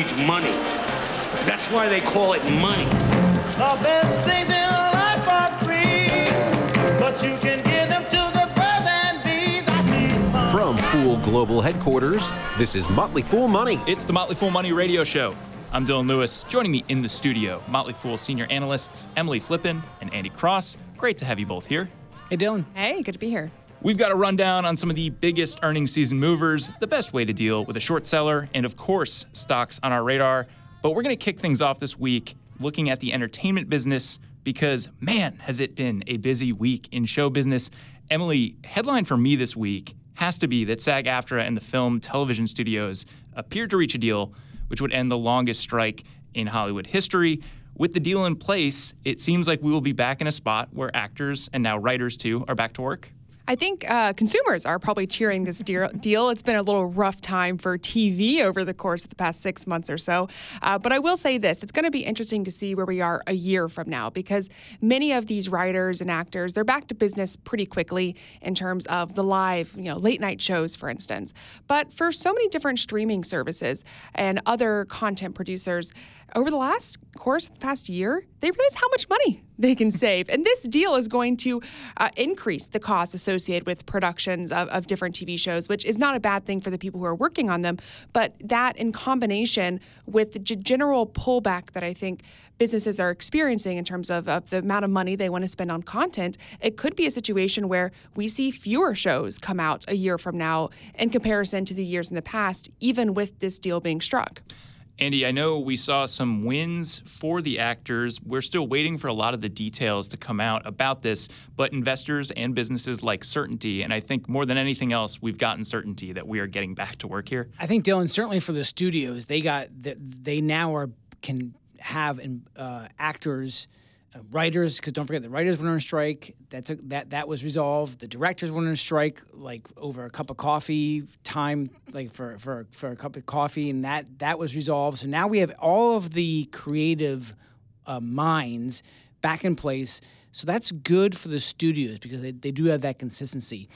Everybody money. That's why they call it money. The best things in life are free, but you can give them to the birds and bees. I need money. From Fool Global Headquarters, this is Motley Fool Money. It's the Motley Fool Money Radio Show. I'm Dylan Lewis. Joining me in the studio, Motley Fool senior analysts Emily Flippen and Andy Cross. Great to have you both here. Hey, Dylan. Hey, good to be here. We've got a rundown on some of the biggest earnings season movers, the best way to deal with a short seller, and of course, stocks on our radar. But we're going to kick things off this week looking at the entertainment business because, man, has it been a busy week in show business. Emily, headline for me this week has to be that SAG AFTRA and the film television studios appeared to reach a deal which would end the longest strike in Hollywood history. With the deal in place, it seems like we will be back in a spot where actors and now writers too are back to work. I think uh, consumers are probably cheering this deal. It's been a little rough time for TV over the course of the past six months or so. Uh, but I will say this it's going to be interesting to see where we are a year from now because many of these writers and actors, they're back to business pretty quickly in terms of the live, you know, late night shows, for instance. But for so many different streaming services and other content producers, over the last course of the past year, they realize how much money they can save. And this deal is going to uh, increase the cost associated with productions of, of different TV shows, which is not a bad thing for the people who are working on them. But that in combination with the general pullback that I think businesses are experiencing in terms of, of the amount of money they want to spend on content, it could be a situation where we see fewer shows come out a year from now in comparison to the years in the past, even with this deal being struck. Andy, I know we saw some wins for the actors. We're still waiting for a lot of the details to come out about this, but investors and businesses like certainty. And I think more than anything else, we've gotten certainty that we are getting back to work here. I think Dylan, certainly for the studios, they got they now are can have uh, actors. Writers, because don't forget the writers went on strike. That's a, that that was resolved. The directors went on strike, like over a cup of coffee time, like for for for a cup of coffee, and that that was resolved. So now we have all of the creative uh, minds back in place. So that's good for the studios because they, they do have that consistency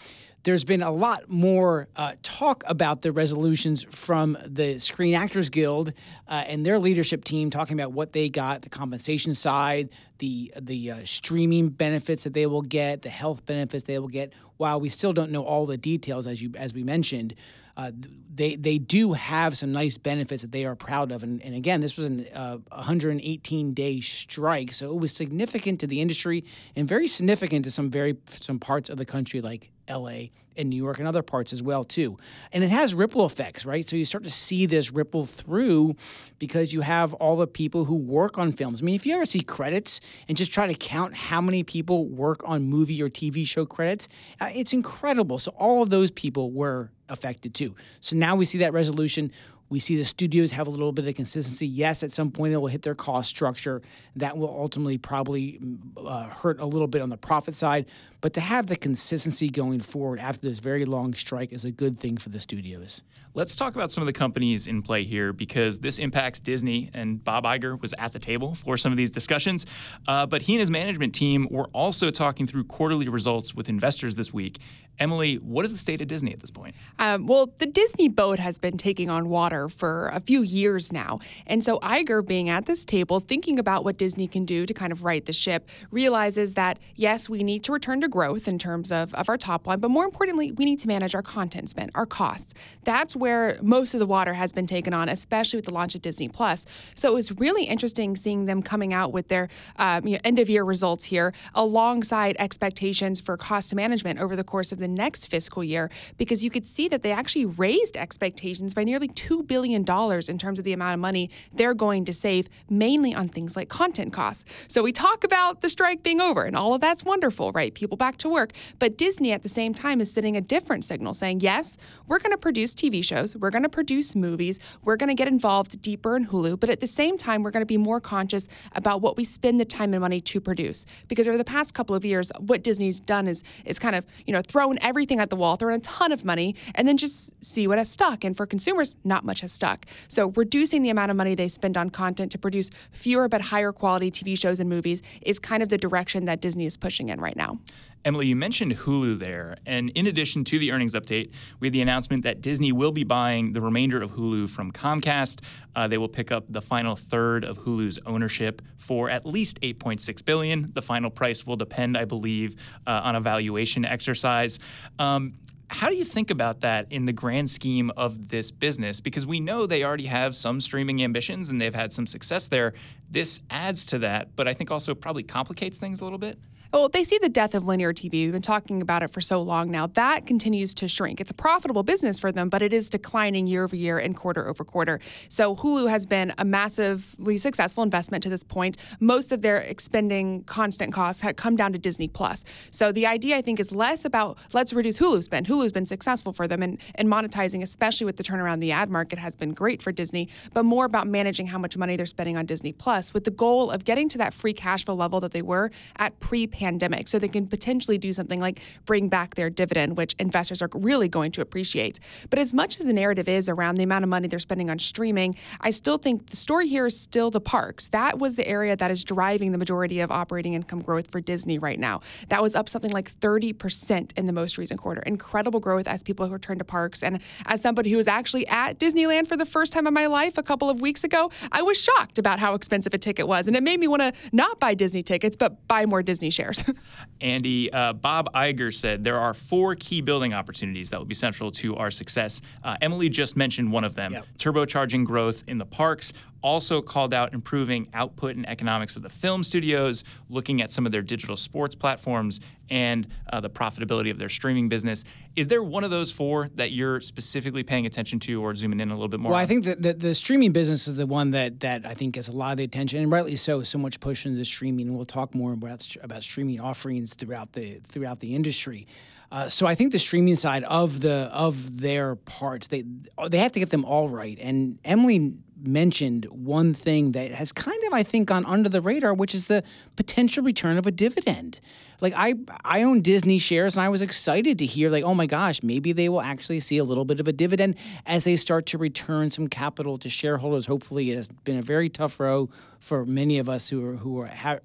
there's been a lot more uh, talk about the resolutions from the Screen Actors Guild uh, and their leadership team, talking about what they got, the compensation side, the the uh, streaming benefits that they will get, the health benefits they will get. While we still don't know all the details, as you as we mentioned, uh, they they do have some nice benefits that they are proud of. And, and again, this was a uh, 118 day strike, so it was significant to the industry and very significant to some very some parts of the country, like LA and New York and other parts as well too. And it has ripple effects, right? So you start to see this ripple through because you have all the people who work on films. I mean, if you ever see credits and just try to count how many people work on movie or TV show credits, uh, it's incredible. So all of those people were affected too. So now we see that resolution. We see the studios have a little bit of consistency. Yes, at some point it will hit their cost structure. That will ultimately probably uh, hurt a little bit on the profit side. But to have the consistency going forward after this very long strike is a good thing for the studios. Let's talk about some of the companies in play here because this impacts Disney, and Bob Iger was at the table for some of these discussions. Uh, but he and his management team were also talking through quarterly results with investors this week. Emily, what is the state of Disney at this point? Um, well, the Disney boat has been taking on water for a few years now. And so Iger, being at this table, thinking about what Disney can do to kind of right the ship, realizes that yes, we need to return to growth in terms of, of our top line, but more importantly, we need to manage our content spend, our costs. That's where most of the water has been taken on, especially with the launch of Disney Plus. So it was really interesting seeing them coming out with their um, you know, end of year results here alongside expectations for cost management over the course of the next fiscal year, because you could see that they actually raised expectations by nearly $2 billion in terms of the amount of money they're going to save, mainly on things like content costs. So we talk about the strike being over, and all of that's wonderful, right? People back to work. But Disney at the same time is sending a different signal saying, yes, we're going to produce TV shows, we're going to produce movies, we're going to get involved deeper in Hulu, but at the same time, we're going to be more conscious about what we spend the time and money to produce. Because over the past couple of years, what Disney's done is is kind of, you know, thrown everything at the wall, thrown a ton of money, and then just see what has stuck. And for consumers, not much has stuck. So reducing the amount of money they spend on content to produce fewer but higher quality TV shows and movies is kind of the direction that Disney is pushing in right now. Emily, you mentioned Hulu there. And in addition to the earnings update, we had the announcement that Disney will be buying the remainder of Hulu from Comcast. Uh, they will pick up the final third of Hulu's ownership for at least 8.6 billion. The final price will depend, I believe, uh, on a valuation exercise. Um, how do you think about that in the grand scheme of this business? Because we know they already have some streaming ambitions and they've had some success there. This adds to that, but I think also probably complicates things a little bit. Well, they see the death of linear TV. We've been talking about it for so long now. That continues to shrink. It's a profitable business for them, but it is declining year over year and quarter over quarter. So Hulu has been a massively successful investment to this point. Most of their expending constant costs had come down to Disney Plus. So the idea, I think, is less about let's reduce Hulu spend. Hulu's been successful for them, and, and monetizing, especially with the turnaround the ad market, has been great for Disney, but more about managing how much money they're spending on Disney Plus with the goal of getting to that free cash flow level that they were at pre pandemic so they can potentially do something like bring back their dividend, which investors are really going to appreciate. But as much as the narrative is around the amount of money they're spending on streaming, I still think the story here is still the parks. That was the area that is driving the majority of operating income growth for Disney right now. That was up something like 30% in the most recent quarter. Incredible growth as people return to parks. And as somebody who was actually at Disneyland for the first time in my life a couple of weeks ago, I was shocked about how expensive a ticket was. And it made me want to not buy Disney tickets, but buy more Disney shares. Andy, uh, Bob Iger said there are four key building opportunities that will be central to our success. Uh, Emily just mentioned one of them Yep. turbocharging growth in the parks. Also called out improving output and economics of the film studios, looking at some of their digital sports platforms, and uh, the profitability of their streaming business. Is there one of those four that you're specifically paying attention to or zooming in a little bit more? Well, I think that the, the streaming business is the one that that I think gets a lot of the attention, and rightly so. So much push into the streaming, and we'll talk more about about streaming offerings throughout the throughout the industry. Uh, so I think the streaming side of the of their parts, they they have to get them all right. And Emily mentioned one thing that has kind of I think gone under the radar, which is the potential return of a dividend. Like I I own Disney shares and I was excited to hear like oh my gosh maybe they will actually see a little bit of a dividend as they start to return some capital to shareholders. Hopefully it has been a very tough row for many of us who are who are ha,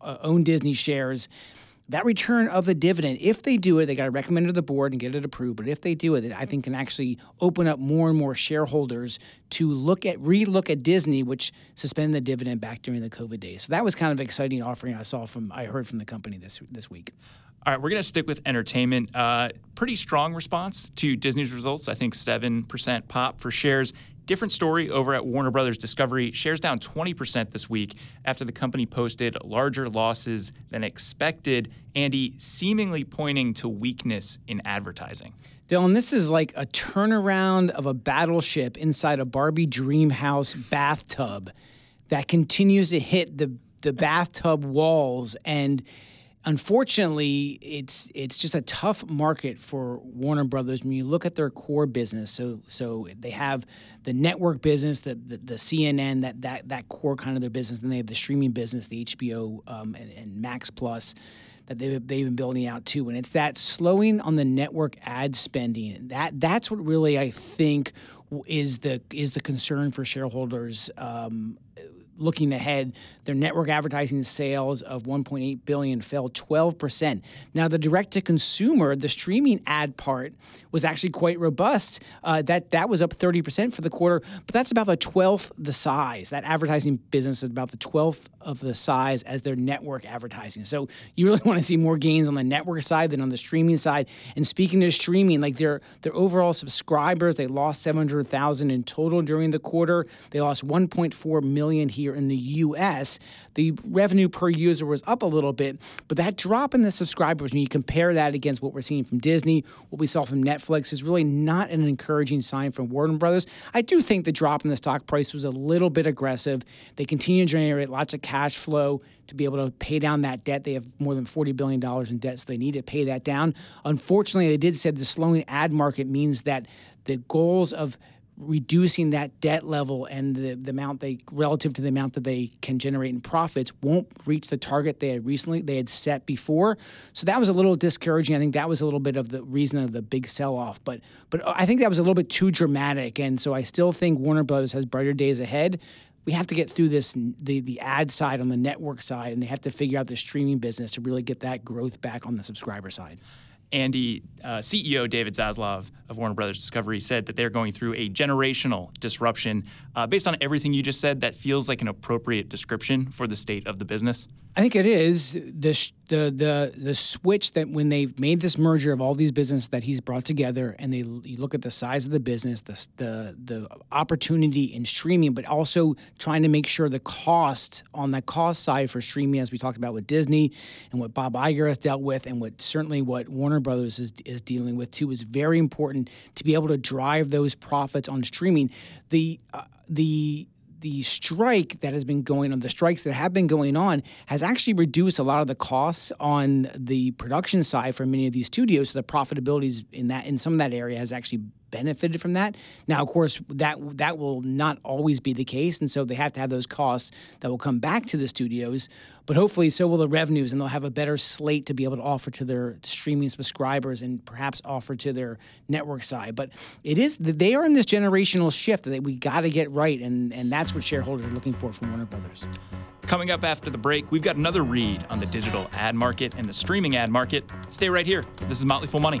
uh, own Disney shares that return of the dividend, if they do it, they got to recommend it to the board and get it approved. But if they do it, I think can actually open up more and more shareholders to look at relook at Disney, which suspended the dividend back during the COVID days. So that was kind of an exciting offering I saw from I heard from the company this this week. All right, we're going to stick with entertainment. Uh, pretty strong response to Disney's results. I think 7% pop for shares. Different story over at Warner Brothers Discovery. Shares down 20% this week after the company posted larger losses than expected. Andy, seemingly pointing to weakness in advertising. Dylan, this is like a turnaround of a battleship inside a Barbie dream house bathtub that continues to hit the the bathtub walls and unfortunately it's it's just a tough market for Warner Brothers when you look at their core business so so they have the network business the the, the CNN that that that core kind of their business and they have the streaming business the HBO um, and, and Max Plus that they've, they've been building out too. And it's that slowing on the network ad spending. That that's what really I think is the is the concern for shareholders. Um, looking ahead, their network advertising sales of 1.8 billion fell 12%. Now, the direct to consumer, the streaming ad part was actually quite robust. Uh, that that was up 30% for the quarter, but that's about the 12th the size. That advertising business is about the 12th of the size as their network advertising. So you really want to see more gains on the network side than on the streaming side. And speaking of streaming, like their their overall subscribers, they lost 700,000 in total during the quarter. They lost 1.4 million here here in the US, the revenue per user was up a little bit, but that drop in the subscribers, when you compare that against what we're seeing from Disney, what we saw from Netflix, is really not an encouraging sign from Warner Brothers. I do think the drop in the stock price was a little bit aggressive. They continue to generate lots of cash flow to be able to pay down that debt. They have more than $40 billion in debt, so they need to pay that down. Unfortunately, they did say the slowing ad market means that the goals of reducing that debt level and the, the amount they relative to the amount that they can generate in profits won't reach the target they had recently they had set before. So that was a little discouraging. I think that was a little bit of the reason of the big sell off but but i think that was a little bit too dramatic. And so i still think warner brothers has brighter days ahead. We have to get through this the the ad side on the network side and they have to figure out the streaming business to really get that growth back on the subscriber side Andy, uh, CEO David Zaslav of Warner Brothers Discovery said that they're going through a generational disruption. Uh, based on everything you just said, that feels like an appropriate description for the state of the business. I think it is the the the the switch that when they've made this merger of all these businesses that he's brought together, and they you look at the size of the business, the the the opportunity in streaming, but also trying to make sure the cost on the cost side for streaming, as we talked about with Disney, and what Bob Iger has dealt with, and what certainly what Warner Brothers is is dealing with too, is very important to be able to drive those profits on streaming. The uh, the the strike that has been going on, the strikes that have been going on, has actually reduced a lot of the costs on the production side for many of these studios. So the profitabilities in that in some of that area has actually benefited from that. Now, of course, that that will not always be the case, and so they have to have those costs that will come back to the studios. But hopefully, so will the revenues, and they'll have a better slate to be able to offer to their streaming subscribers and perhaps offer to their network side. But it is they are in this generational shift that we got to get right, and and that's what shareholders are looking for from Warner Brothers. Coming up after the break, we've got another read on the digital ad market and the streaming ad market. Stay right here. This is Motley Fool Money.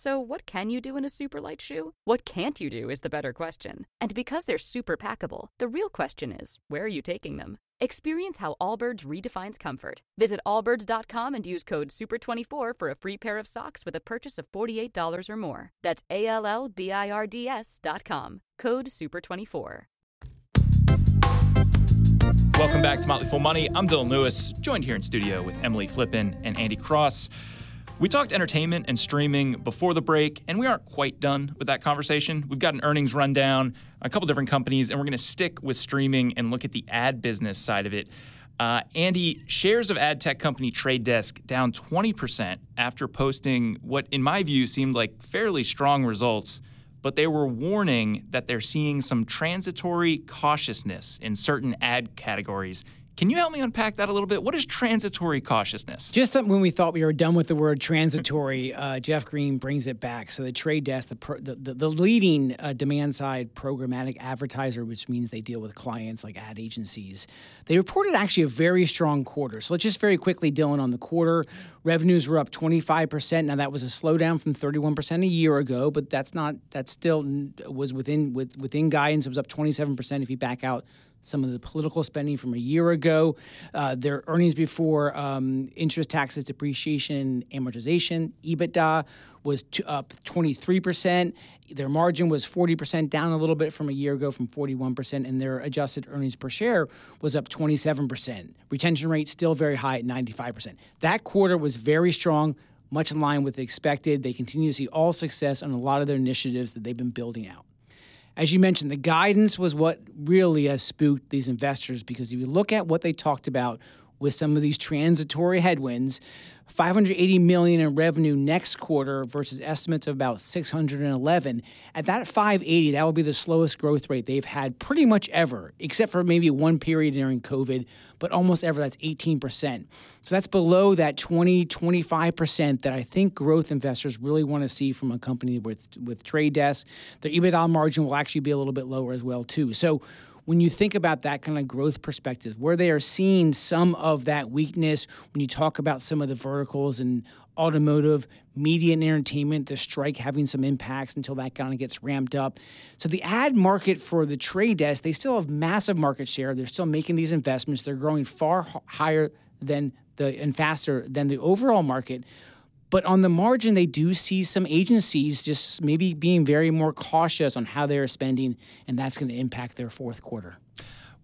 So, what can you do in a super light shoe? What can't you do is the better question. And because they're super packable, the real question is where are you taking them? Experience how Allbirds redefines comfort. Visit allbirds.com and use code SUPER24 for a free pair of socks with a purchase of $48 or more. That's A L L B I R D S.com. Code SUPER24. Welcome back to Motley Fool Money. I'm Dylan Lewis, joined here in studio with Emily Flippen and Andy Cross. We talked entertainment and streaming before the break, and we aren't quite done with that conversation. We've got an earnings rundown, a couple different companies, and we're going to stick with streaming and look at the ad business side of it. Uh, Andy, shares of ad tech company Trade Desk down 20% after posting what, in my view, seemed like fairly strong results but they were warning that they're seeing some transitory cautiousness in certain ad categories can you help me unpack that a little bit? What is transitory cautiousness? Just when we thought we were done with the word transitory, uh, Jeff Green brings it back. So the trade desk, the, pro, the, the, the, leading uh, demand side programmatic advertiser, which means they deal with clients like ad agencies, they reported actually a very strong quarter. So let's just very quickly, Dylan, on the quarter, revenues were up 25%. Now that was a slowdown from 31% a year ago, but that's not, that still was within, with, within guidance. It was up 27% if you back out some of the political spending from a year ago. Uh, their earnings before um, interest, taxes, depreciation, amortization, EBITDA was up 23%. Their margin was 40%, down a little bit from a year ago from 41%, and their adjusted earnings per share was up 27%. Retention rate still very high at 95%. That quarter was very strong. Much in line with the expected. They continue to see all success on a lot of their initiatives that they've been building out as you mentioned, the guidance was what really has spooked these investors because if you look at what they talked about with some of these transitory headwinds. 580 million in revenue next quarter versus estimates of about 611. At that 580, that will be the slowest growth rate they've had pretty much ever, except for maybe one period during COVID, but almost ever that's 18%. So that's below that 20, 25% that I think growth investors really want to see from a company with with trade desk. Their EBITDA margin will actually be a little bit lower as well too. So when you think about that kind of growth perspective, where they are seeing some of that weakness, when you talk about some of the verticals and automotive, media and entertainment, the strike having some impacts until that kind of gets ramped up. So the ad market for the trade desk, they still have massive market share. They're still making these investments. They're growing far higher than the and faster than the overall market. But on the margin, they do see some agencies just maybe being very more cautious on how they're spending, and that's going to impact their fourth quarter.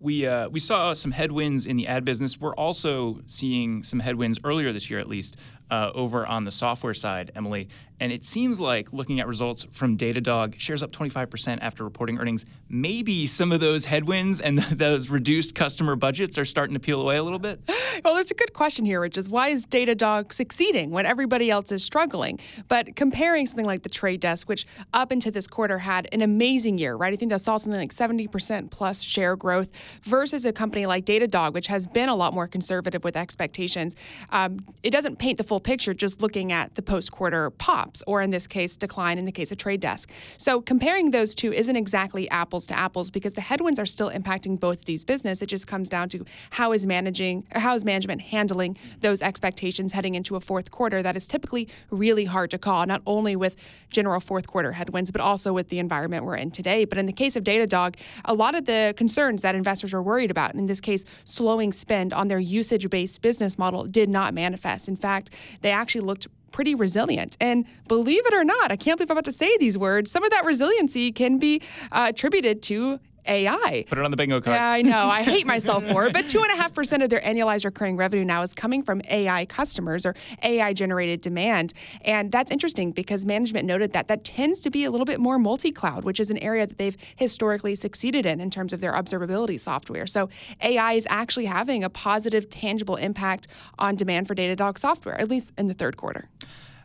We, uh, we saw some headwinds in the ad business. We're also seeing some headwinds earlier this year, at least, uh, over on the software side, Emily. And it seems like looking at results from Datadog, shares up 25% after reporting earnings. Maybe some of those headwinds and those reduced customer budgets are starting to peel away a little bit. Well, there's a good question here, which is why is Datadog succeeding when everybody else is struggling? But comparing something like the Trade Desk, which up into this quarter had an amazing year, right? I think that saw something like 70% plus share growth versus a company like Datadog, which has been a lot more conservative with expectations. Um, it doesn't paint the full picture just looking at the post quarter pops, or in this case, decline in the case of Trade Desk. So comparing those two isn't exactly apples to apples because the headwinds are still impacting both of these businesses. It just comes down to how is managing how is management handling those expectations heading into a fourth quarter that is typically really hard to call, not only with general fourth quarter headwinds, but also with the environment we're in today. But in the case of Datadog, a lot of the concerns that investors were worried about, in this case, slowing spend on their usage based business model, did not manifest. In fact, they actually looked pretty resilient. And believe it or not, I can't believe I'm about to say these words. Some of that resiliency can be uh, attributed to AI. Put it on the bingo card. Yeah, I know. I hate myself for it. But 2.5% of their annualized recurring revenue now is coming from AI customers or AI generated demand. And that's interesting because management noted that that tends to be a little bit more multi cloud, which is an area that they've historically succeeded in in terms of their observability software. So AI is actually having a positive, tangible impact on demand for Datadog software, at least in the third quarter.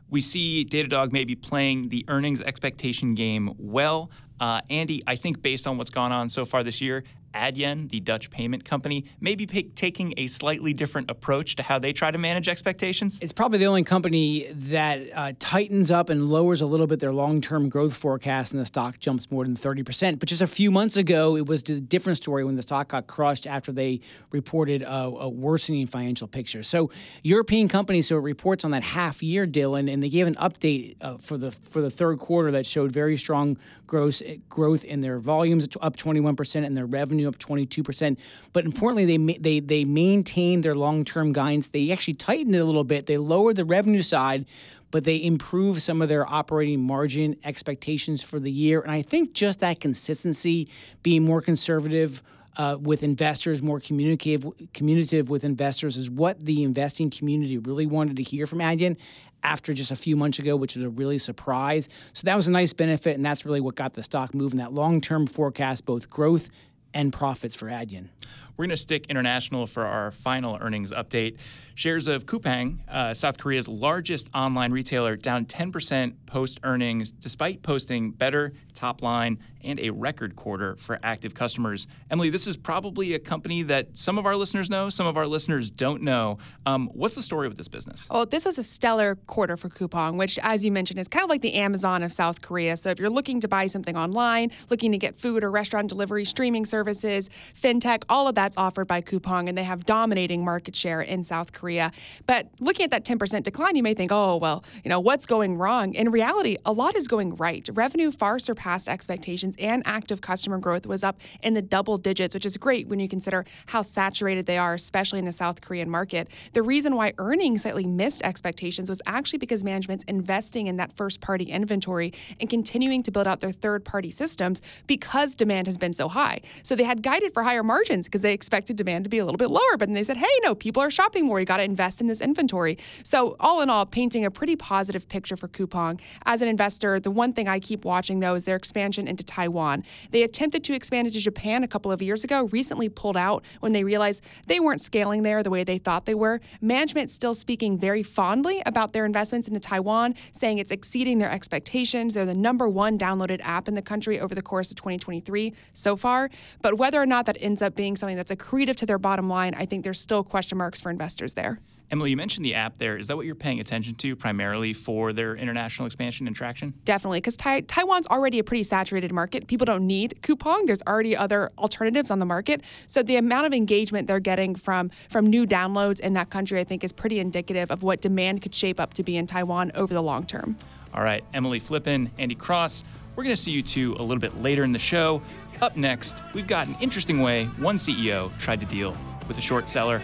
We see Datadog maybe playing the earnings expectation game well. Uh, Andy, I think based on what's gone on so far this year, Adyen, the Dutch payment company, maybe p- taking a slightly different approach to how they try to manage expectations? It's probably the only company that uh, tightens up and lowers a little bit their long term growth forecast, and the stock jumps more than 30%. But just a few months ago, it was a different story when the stock got crushed after they reported a, a worsening financial picture. So, European companies, so it reports on that half year, Dylan, and they gave an update uh, for the for the third quarter that showed very strong gross growth in their volumes, up 21%, and their revenue up 22%. But importantly, they they they maintained their long-term guidance. They actually tightened it a little bit. They lowered the revenue side, but they improved some of their operating margin expectations for the year. And I think just that consistency, being more conservative. Uh, with investors, more communicative, communicative with investors is what the investing community really wanted to hear from Adyen after just a few months ago, which was a really surprise. So that was a nice benefit, and that's really what got the stock moving. That long-term forecast, both growth and profits for Adyen. We're going to stick international for our final earnings update. Shares of Coupang, uh, South Korea's largest online retailer, down 10% post earnings, despite posting better top line and a record quarter for active customers. Emily, this is probably a company that some of our listeners know, some of our listeners don't know. Um, what's the story with this business? Oh, this was a stellar quarter for Coupang, which, as you mentioned, is kind of like the Amazon of South Korea. So if you're looking to buy something online, looking to get food or restaurant delivery, streaming services, fintech, all of that's offered by Coupang, and they have dominating market share in South Korea. Korea. But looking at that 10% decline, you may think, oh, well, you know, what's going wrong? In reality, a lot is going right. Revenue far surpassed expectations, and active customer growth was up in the double digits, which is great when you consider how saturated they are, especially in the South Korean market. The reason why earnings slightly missed expectations was actually because management's investing in that first party inventory and continuing to build out their third party systems because demand has been so high. So they had guided for higher margins because they expected demand to be a little bit lower, but then they said, hey, no, people are shopping more. You got to invest in this inventory. So, all in all, painting a pretty positive picture for Coupang. As an investor, the one thing I keep watching though is their expansion into Taiwan. They attempted to expand into Japan a couple of years ago, recently pulled out when they realized they weren't scaling there the way they thought they were. Management still speaking very fondly about their investments into Taiwan, saying it's exceeding their expectations. They're the number one downloaded app in the country over the course of 2023 so far. But whether or not that ends up being something that's accretive to their bottom line, I think there's still question marks for investors there. Emily, you mentioned the app there. Is that what you're paying attention to primarily for their international expansion and traction? Definitely, because tai- Taiwan's already a pretty saturated market. People don't need Coupang. There's already other alternatives on the market. So the amount of engagement they're getting from from new downloads in that country, I think, is pretty indicative of what demand could shape up to be in Taiwan over the long term. All right, Emily Flippen, Andy Cross. We're going to see you two a little bit later in the show. Up next, we've got an interesting way one CEO tried to deal with a short seller.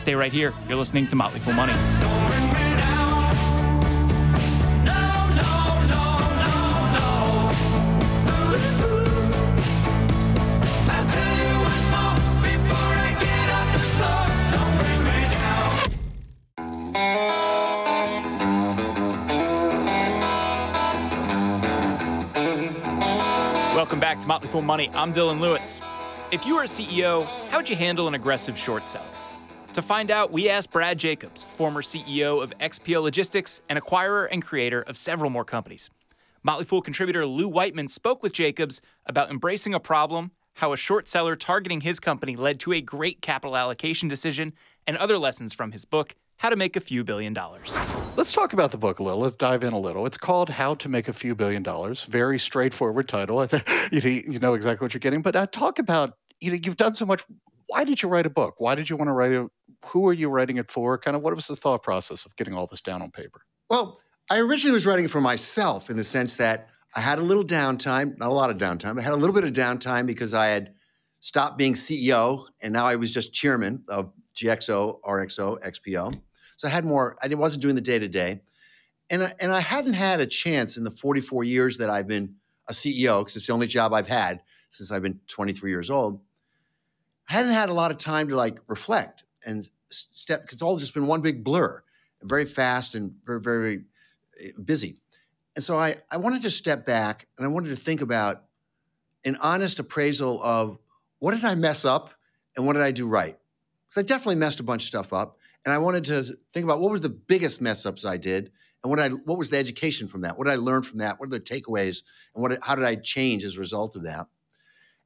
Stay right here. You're listening to Motley Fool Money. Welcome back to Motley Fool Money. I'm Dylan Lewis. If you were a CEO, how would you handle an aggressive short seller? To find out, we asked Brad Jacobs, former CEO of XPO Logistics and acquirer and creator of several more companies. Motley Fool contributor Lou Whiteman spoke with Jacobs about embracing a problem, how a short seller targeting his company led to a great capital allocation decision, and other lessons from his book, How to Make a Few Billion Dollars. Let's talk about the book a little. Let's dive in a little. It's called How to Make a Few Billion Dollars. Very straightforward title. I you know exactly what you're getting. But uh, talk about you know you've done so much. Why did you write a book? Why did you want to write it? Who are you writing it for? Kind of what was the thought process of getting all this down on paper? Well, I originally was writing it for myself in the sense that I had a little downtime, not a lot of downtime. I had a little bit of downtime because I had stopped being CEO and now I was just chairman of GXO, RXO, XPO. So I had more, I wasn't doing the day to day. And I, and I hadn't had a chance in the 44 years that I've been a CEO, because it's the only job I've had since I've been 23 years old. I hadn't had a lot of time to like reflect and step, because it's all just been one big blur, very fast and very, very eh, busy. And so I, I wanted to step back and I wanted to think about an honest appraisal of what did I mess up and what did I do right? Because I definitely messed a bunch of stuff up. And I wanted to think about what were the biggest mess ups I did and what I what was the education from that? What did I learn from that? What are the takeaways? And what how did I change as a result of that?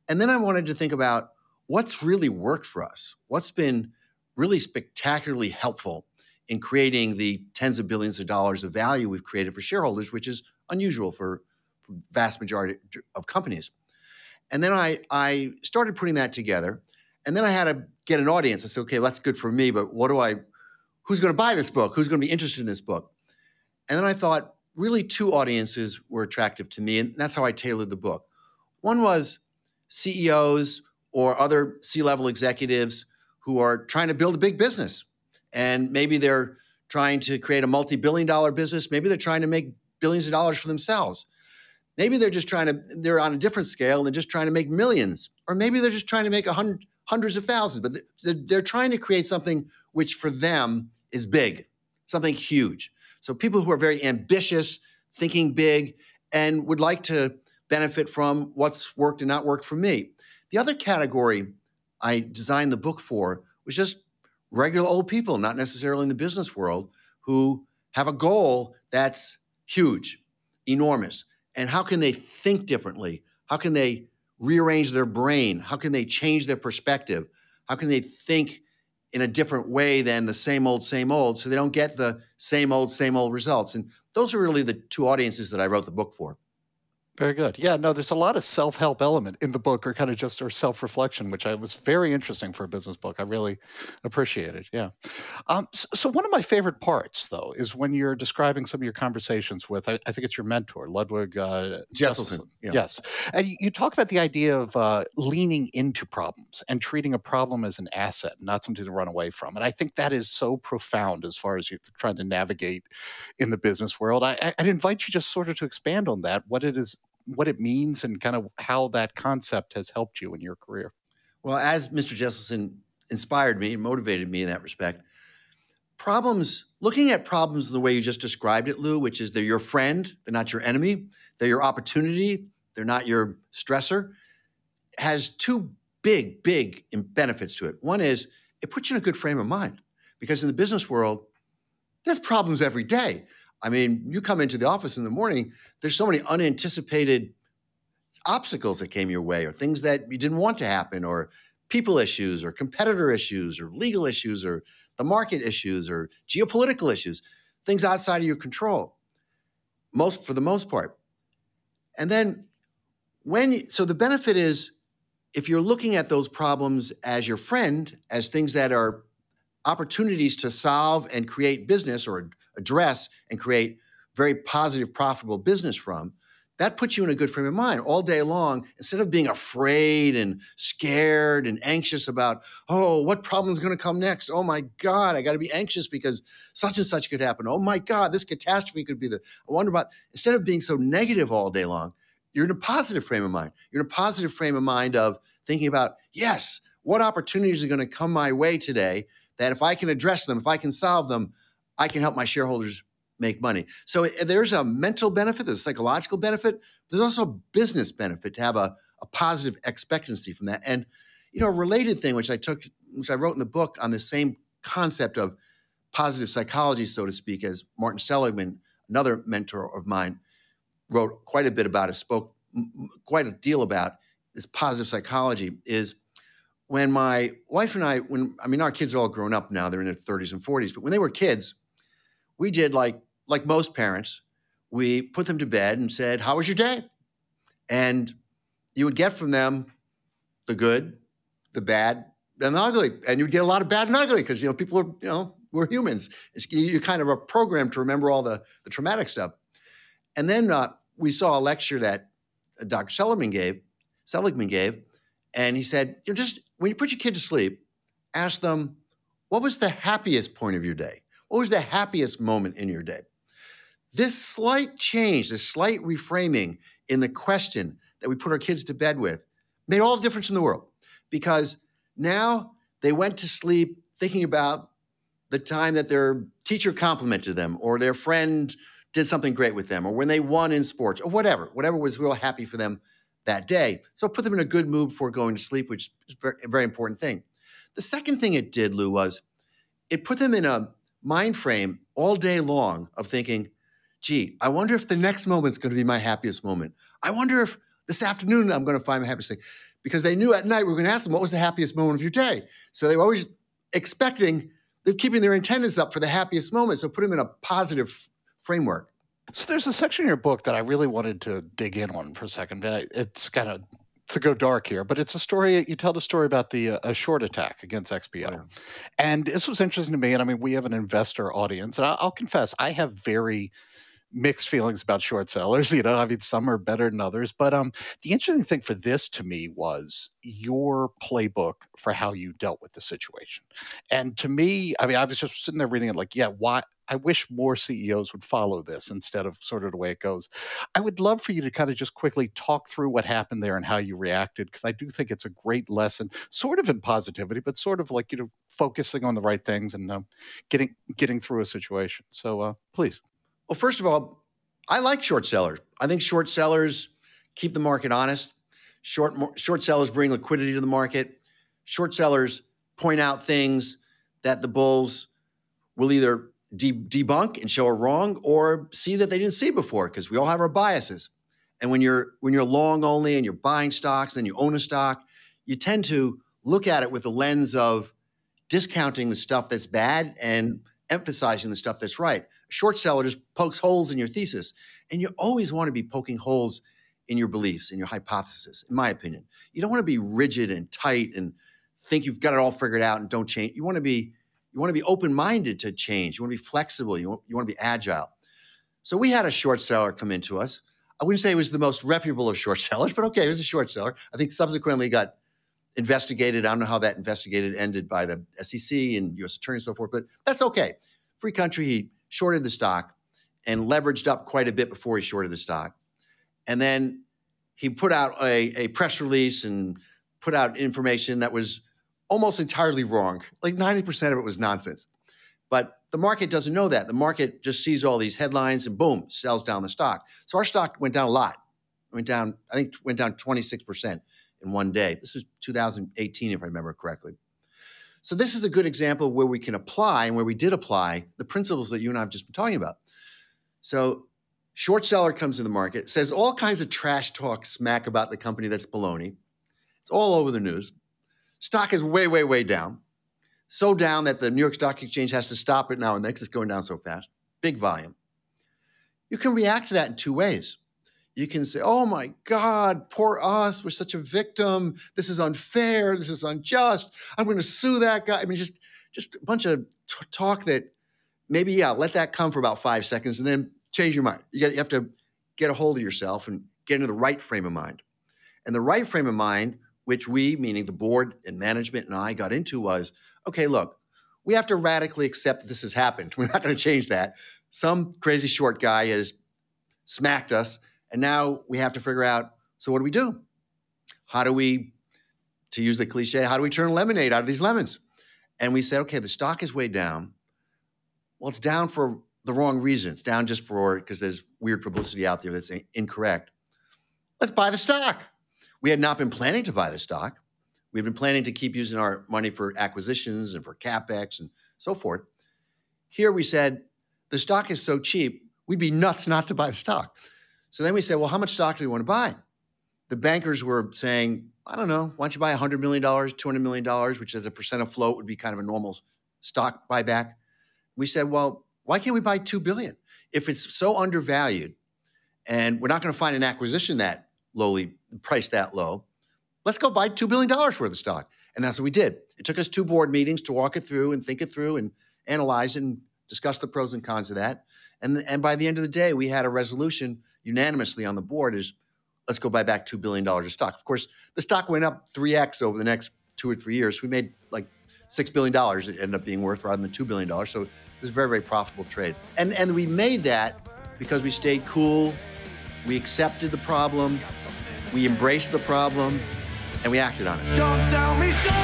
And then I wanted to think about what's really worked for us. What's been really spectacularly helpful in creating the tens of billions of dollars of value we've created for shareholders, which is unusual for, for vast majority of companies. And then I, I started putting that together. And then I had to get an audience. I said, okay, well, that's good for me, but what do I, who's going to buy this book? Who's going to be interested in this book? And then I thought, really, two audiences were attractive to me. And that's how I tailored the book. One was CEOs or other C level executives who are trying to build a big business. And maybe they're trying to create a multi billion dollar business. Maybe they're trying to make billions of dollars for themselves. Maybe they're just trying to, they're on a different scale and they're just trying to make millions. Or maybe they're just trying to make a hundred, hundreds of thousands, but they're, they're trying to create something which for them is big, something huge. So people who are very ambitious, thinking big, and would like to benefit from what's worked and not worked for me. The other category I designed the book for was just regular old people, not necessarily in the business world, who have a goal that's huge, enormous. And how can they think differently? How can they rearrange their brain? How can they change their perspective? How can they think in a different way than the same old, same old, so they don't get the same old, same old results? And those are really the two audiences that I wrote the book for. Very good. Yeah, no, there's a lot of self-help element in the book, or kind of just or self-reflection, which I was very interesting for a business book. I really appreciated. It. Yeah. Um, so, so, one of my favorite parts, though, is when you're describing some of your conversations with, I, I think it's your mentor, Ludwig uh, Jesselson. Yeah. Yes, and you, you, talk about the idea of uh, leaning into problems and treating a problem as an asset, not something to run away from. And I think that is so profound as far as you're trying to navigate in the business world. I, I'd invite you just sort of to expand on that. What it is what it means and kind of how that concept has helped you in your career. Well, as Mr. Jesselson inspired me and motivated me in that respect, problems, looking at problems the way you just described it, Lou, which is they're your friend, they're not your enemy, they're your opportunity, they're not your stressor, has two big, big benefits to it. One is it puts you in a good frame of mind because in the business world, there's problems every day. I mean, you come into the office in the morning, there's so many unanticipated obstacles that came your way or things that you didn't want to happen or people issues or competitor issues or legal issues or the market issues or geopolitical issues, things outside of your control. Most for the most part. And then when so the benefit is if you're looking at those problems as your friend, as things that are opportunities to solve and create business or address and create very positive, profitable business from, that puts you in a good frame of mind all day long. Instead of being afraid and scared and anxious about oh what problem is going to come next? Oh my god i got to be anxious because such and such could happen. Oh my god this catastrophe could be the i wonder about instead of being so negative all day long you're in a positive frame of mind. You're in a positive frame of mind of thinking about yes what opportunities are going to come my way today that if i can address them if i can solve them i can help my shareholders make money. So eh, there's a mental benefit, there's a psychological benefit. There's also a business benefit to have a, a positive expectancy from that. And you know, a related thing which I took, which I wrote in the book on the same concept of positive psychology, so to speak, as Martin Seligman, another mentor of mine, wrote quite a bit about it, spoke quite a deal about this positive psychology is when my wife and I, when I mean, our kids are all grown up now, they're in their 30s and 40s, but when they were kids, we did like like most parents, we put them to bed and said, "How was your day?" And you would get from them the good, the bad, and the ugly, and you'd get a lot of bad and ugly because you know people are you know we're humans. It's, you kind of are programmed to remember all the the traumatic stuff. And then uh, we saw a lecture that uh, Dr. Seligman gave, Seligman gave, and he said, you know, just when you put your kid to sleep, ask them, what was the happiest point of your day? What was the happiest moment in your day? This slight change, this slight reframing in the question that we put our kids to bed with made all the difference in the world because now they went to sleep thinking about the time that their teacher complimented them or their friend did something great with them or when they won in sports or whatever, whatever was real happy for them that day. So put them in a good mood before going to sleep, which is a very important thing. The second thing it did, Lou, was it put them in a mind frame all day long of thinking, gee, I wonder if the next moment's going to be my happiest moment. I wonder if this afternoon I'm going to find my happiest thing. Because they knew at night we were going to ask them, what was the happiest moment of your day? So they were always expecting, they're keeping their antennas up for the happiest moment. So put them in a positive f- framework. So there's a section in your book that I really wanted to dig in on for a second. It's kind of to go dark here, but it's a story. You tell the story about the uh, a short attack against XPO, yeah. and this was interesting to me. And I mean, we have an investor audience, and I'll, I'll confess, I have very mixed feelings about short sellers. You know, I mean, some are better than others. But um, the interesting thing for this to me was your playbook for how you dealt with the situation. And to me, I mean, I was just sitting there reading it like, yeah, why? I wish more CEOs would follow this instead of sort of the way it goes. I would love for you to kind of just quickly talk through what happened there and how you reacted, because I do think it's a great lesson, sort of in positivity, but sort of like you know focusing on the right things and um, getting getting through a situation. So uh, please. Well, first of all, I like short sellers. I think short sellers keep the market honest. Short short sellers bring liquidity to the market. Short sellers point out things that the bulls will either de- debunk and show are wrong, or see that they didn't see before, because we all have our biases. And when you're when you're long only and you're buying stocks, and then you own a stock, you tend to look at it with the lens of discounting the stuff that's bad and emphasizing the stuff that's right short seller just pokes holes in your thesis. And you always want to be poking holes in your beliefs, in your hypothesis, in my opinion. You don't want to be rigid and tight and think you've got it all figured out and don't change. You want to be you want to be open-minded to change. You want to be flexible. You want, you want to be agile. So we had a short seller come into us. I wouldn't say it was the most reputable of short sellers, but okay, it was a short seller. I think subsequently got investigated. I don't know how that investigated ended by the SEC and U.S. Attorney and so forth, but that's okay. Free country. He shorted the stock and leveraged up quite a bit before he shorted the stock. And then he put out a, a press release and put out information that was almost entirely wrong. Like 90% of it was nonsense. But the market doesn't know that. The market just sees all these headlines and boom, sells down the stock. So our stock went down a lot. went down. I think went down 26 percent in one day. This is 2018, if I remember correctly. So this is a good example where we can apply and where we did apply the principles that you and I have just been talking about. So short seller comes to the market, says all kinds of trash talk smack about the company that's baloney. It's all over the news. Stock is way, way, way down. So down that the New York Stock Exchange has to stop it now and then because it's going down so fast. Big volume. You can react to that in two ways. You can say, oh my God, poor us. We're such a victim. This is unfair. This is unjust. I'm going to sue that guy. I mean, just, just a bunch of t- talk that maybe, yeah, let that come for about five seconds and then change your mind. You, got, you have to get a hold of yourself and get into the right frame of mind. And the right frame of mind, which we, meaning the board and management and I, got into was okay, look, we have to radically accept that this has happened. We're not going to change that. Some crazy short guy has smacked us, and now we have to figure out so what do we do? How do we, to use the cliche, how do we turn lemonade out of these lemons? And we said, okay, the stock is way down. Well, it's down for the wrong reason. It's down just for because there's weird publicity out there that's incorrect. Let's buy the stock. We had not been planning to buy the stock. We had been planning to keep using our money for acquisitions and for capex and so forth. Here we said the stock is so cheap, we'd be nuts not to buy the stock. So then we said, well, how much stock do we want to buy? The bankers were saying, I don't know, why don't you buy $100 million, $200 million, which as a percent of float would be kind of a normal stock buyback. We said, well, why can't we buy 2 billion? If it's so undervalued and we're not going to find an acquisition that lowly, priced that low, let's go buy $2 billion worth of stock. And that's what we did. It took us two board meetings to walk it through and think it through and analyze it and discuss the pros and cons of that. And, and by the end of the day, we had a resolution unanimously on the board is let's go buy back $2 billion of stock. Of course, the stock went up 3x over the next two or three years. We made like $6 billion it ended up being worth rather than $2 billion. So it was a very, very profitable trade. And, and we made that because we stayed cool, we accepted the problem, we embraced the problem, and we acted on it. Don't sell me short.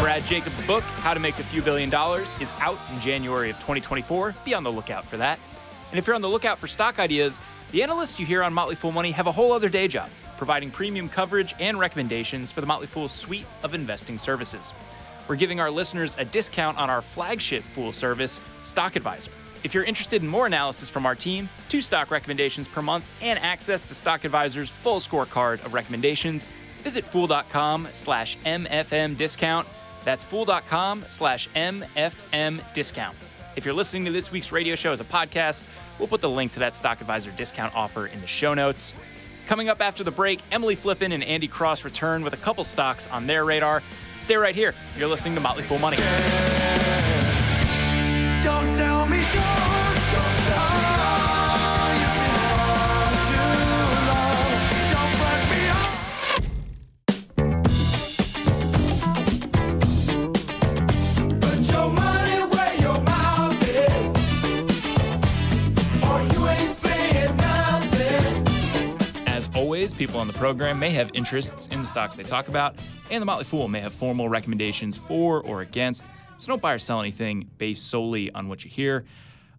Brad Jacobs' book, How to Make a Few Billion Dollars, is out in January of 2024. Be on the lookout for that. And if you're on the lookout for stock ideas, the analysts you hear on Motley Fool Money have a whole other day job, providing premium coverage and recommendations for the Motley Fool suite of investing services. We're giving our listeners a discount on our flagship Fool service, Stock Advisor. If you're interested in more analysis from our team, two stock recommendations per month, and access to Stock Advisor's full scorecard of recommendations, visit fool.com slash MFM discount. That's fool.com slash MFM discount. If you're listening to this week's radio show as a podcast, we'll put the link to that Stock Advisor discount offer in the show notes. Coming up after the break, Emily Flippen and Andy Cross return with a couple stocks on their radar. Stay right here. You're listening to Motley Fool Money. People on the program may have interests in the stocks they talk about, and the Motley Fool may have formal recommendations for or against. So don't buy or sell anything based solely on what you hear.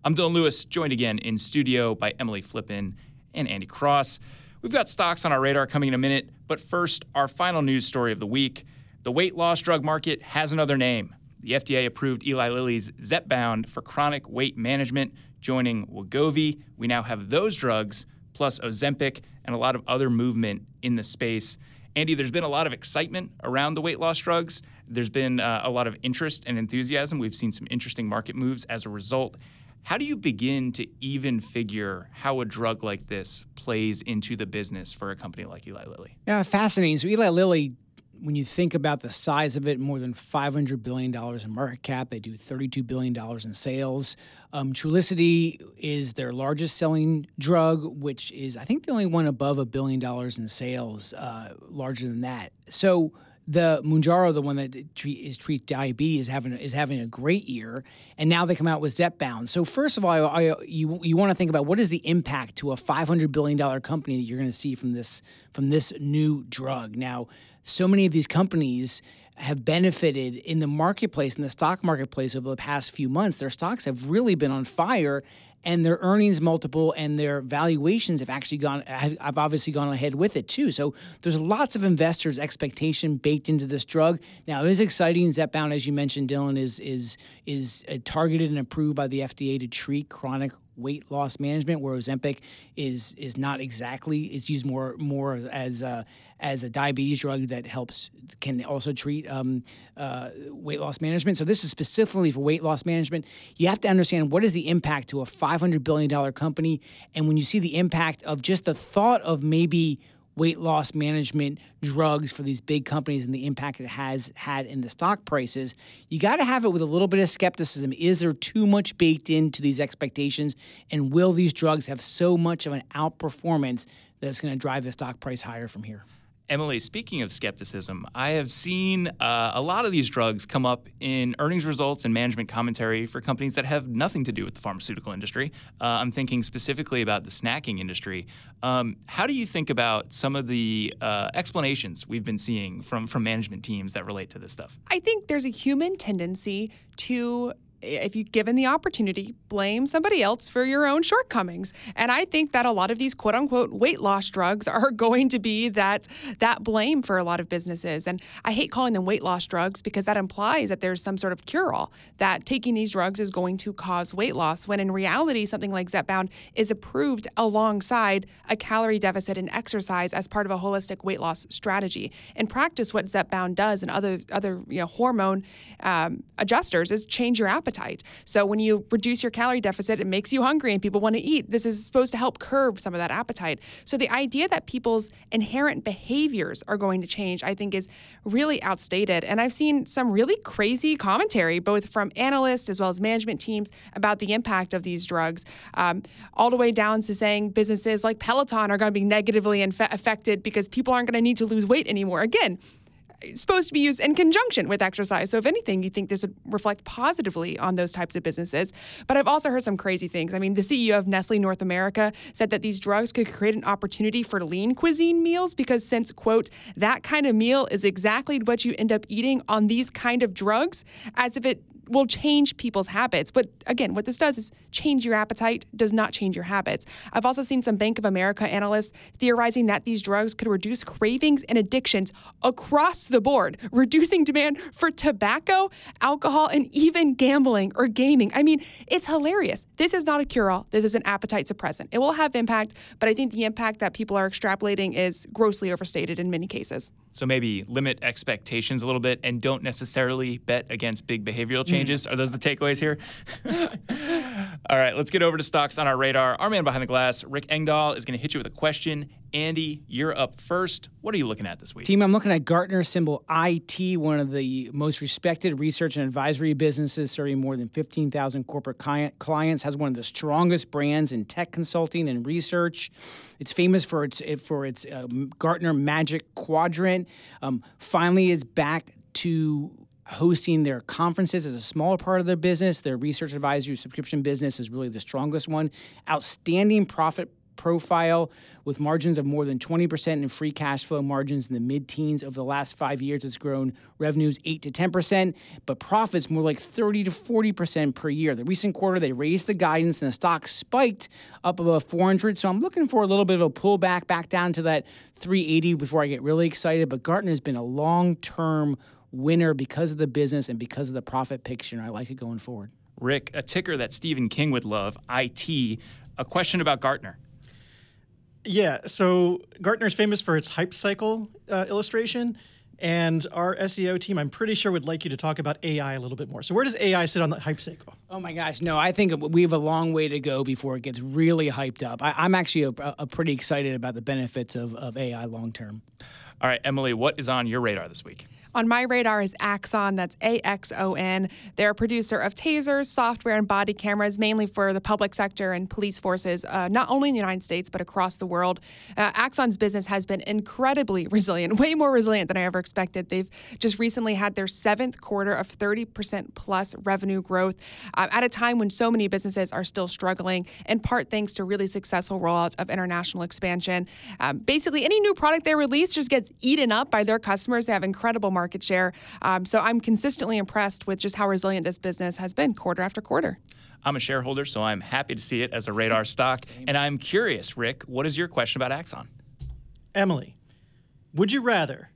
I'm Dylan Lewis, joined again in studio by Emily Flippen and Andy Cross. We've got stocks on our radar coming in a minute, but first, our final news story of the week. The weight loss drug market has another name. The FDA approved Eli Lilly's Zepbound for chronic weight management, joining Wegovy. We now have those drugs plus Ozempic and a lot of other movement in the space. Andy, there's been a lot of excitement around the weight loss drugs. There's been uh, a lot of interest and enthusiasm. We've seen some interesting market moves as a result. How do you begin to even figure how a drug like this plays into the business for a company like Eli Lilly? Yeah, fascinating. So Eli Lilly when you think about the size of it, more than $500 billion in market cap, they do $32 billion in sales. Um, Trulicity is their largest selling drug, which is, I think, the only one above a billion dollars in sales, uh, larger than that. So the Mounjaro, the one that treat, is treat diabetes, is having is having a great year, and now they come out with Zepbound. So first of all, I, I, you you want to think about what is the impact to a five hundred billion dollar company that you're going to see from this from this new drug. Now, so many of these companies have benefited in the marketplace, in the stock marketplace over the past few months. Their stocks have really been on fire and their earnings multiple and their valuations have actually gone have obviously gone ahead with it too. So there's lots of investors' expectation baked into this drug. Now it is exciting. Zepbound, as you mentioned, Dylan, is is is uh, targeted and approved by the FDA to treat chronic weight loss management, where Ozempic is is not exactly is used more more as a, as a diabetes drug that helps can also treat um, uh, weight loss management. So this is specifically for weight loss management. You have to understand what is the impact to a 500 billion dollar company, and when you see the impact of just the thought of maybe weight loss management drugs for these big companies and the impact it has had in the stock prices, you got to have it with a little bit of skepticism. Is there too much baked into these expectations? And will these drugs have so much of an outperformance that it's going to drive the stock price higher from here? Emily, speaking of skepticism, I have seen uh, a lot of these drugs come up in earnings results and management commentary for companies that have nothing to do with the pharmaceutical industry. Uh, I'm thinking specifically about the snacking industry. Um, how do you think about some of the uh, explanations we've been seeing from from management teams that relate to this stuff? I think there's a human tendency to if you given the opportunity, blame somebody else for your own shortcomings. And I think that a lot of these quote unquote weight loss drugs are going to be that that blame for a lot of businesses. And I hate calling them weight loss drugs because that implies that there's some sort of cure-all that taking these drugs is going to cause weight loss when in reality something like Zepbound is approved alongside a calorie deficit and exercise as part of a holistic weight loss strategy. In practice what Zepbound does and other other you know hormone um, adjusters is change your appetite appetite. So when you reduce your calorie deficit, it makes you hungry and people want to eat. This is supposed to help curb some of that appetite. So the idea that people's inherent behaviors are going to change, I think, is really outstated. And I've seen some really crazy commentary, both from analysts as well as management teams, about the impact of these drugs, um, all the way down to saying businesses like Peloton are going to be negatively inf- affected because people aren't going to need to lose weight anymore. Again, supposed to be used in conjunction with exercise. So, if anything, you think this would reflect positively on those types of businesses. But I've also heard some crazy things. I mean, the CEO of Nestle North America said that these drugs could create an opportunity for lean cuisine meals because, since, quote, that kind of meal is exactly what you end up eating on these kind of drugs, as if it will change people's habits. But again, what this does is change your appetite, does not change your habits. I've also seen some Bank of America analysts theorizing that these drugs could reduce cravings and addictions across the board, reducing demand for tobacco, alcohol, and even gambling or gaming. I mean, it's hilarious. This is not a cure all, this is an appetite suppressant. It will have impact, but I think the impact that people are extrapolating is grossly overstated in many cases. So maybe limit expectations a little bit and don't necessarily bet against big behavioral changes. Mm. Are those the takeaways here? All right, let's get over to stocks on our radar. Our man behind the glass, Rick Engdahl, is going to hit you with a question. Andy, you're up first. What are you looking at this week? Team, I'm looking at Gartner symbol IT, one of the most respected research and advisory businesses, serving more than 15,000 corporate clients, has one of the strongest brands in tech consulting and research. It's famous for its for its uh, Gartner Magic Quadrant. Um, finally, is back to hosting their conferences as a smaller part of their business. Their research advisory subscription business is really the strongest one. Outstanding profit profile with margins of more than 20% and free cash flow margins in the mid teens over the last five years. It's grown revenues 8 to 10%, but profits more like 30 to 40% per year. The recent quarter, they raised the guidance and the stock spiked up above 400. So I'm looking for a little bit of a pullback back down to that 380 before I get really excited. But Gartner has been a long term winner because of the business and because of the profit picture. And I like it going forward. Rick, a ticker that Stephen King would love, IT. A question about Gartner. Yeah, so Gartner is famous for its hype cycle uh, illustration. And our SEO team, I'm pretty sure, would like you to talk about AI a little bit more. So, where does AI sit on the hype cycle? Oh my gosh, no, I think we have a long way to go before it gets really hyped up. I, am actually a, a pretty excited about the benefits of, of AI long term. All right, Emily, what is on your radar this week? On my radar is Axon, that's A X O N. They're a producer of tasers, software, and body cameras, mainly for the public sector and police forces, uh, not only in the United States, but across the world. Uh, Axon's business has been incredibly resilient, way more resilient than I ever expected. They've just recently had their seventh quarter of 30% plus revenue growth uh, at a time when so many businesses are still struggling, in part thanks to really successful rollouts of international expansion. Um, basically, any new product they release just gets eaten up by their customers. They have incredible share. Um, so I'm consistently impressed with just how resilient this business has been quarter after quarter. I'm a shareholder, so I'm happy to see it as a radar stock. And I'm curious, Rick, what is your question about Axon? Emily, would you rather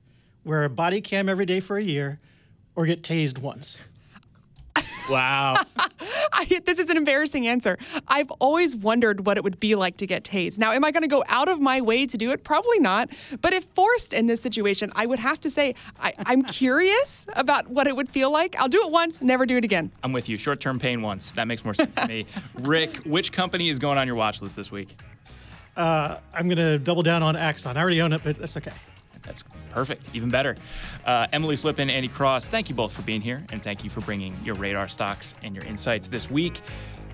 wear a body cam every day for a year or get tased once? Wow. I, this is an embarrassing answer. I've always wondered what it would be like to get tased. Now, am I going to go out of my way to do it? Probably not. But if forced in this situation, I would have to say I, I'm curious about what it would feel like. I'll do it once, never do it again. I'm with you. Short term pain once. That makes more sense to me. Rick, which company is going on your watch list this week? Uh, I'm going to double down on Axon. I already own it, but that's okay. That's perfect, even better. Uh, Emily Flippen, Andy Cross, thank you both for being here, and thank you for bringing your radar stocks and your insights this week.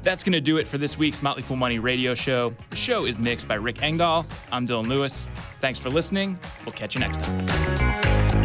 That's going to do it for this week's Motley Fool Money radio show. The show is mixed by Rick Engdahl. I'm Dylan Lewis. Thanks for listening. We'll catch you next time.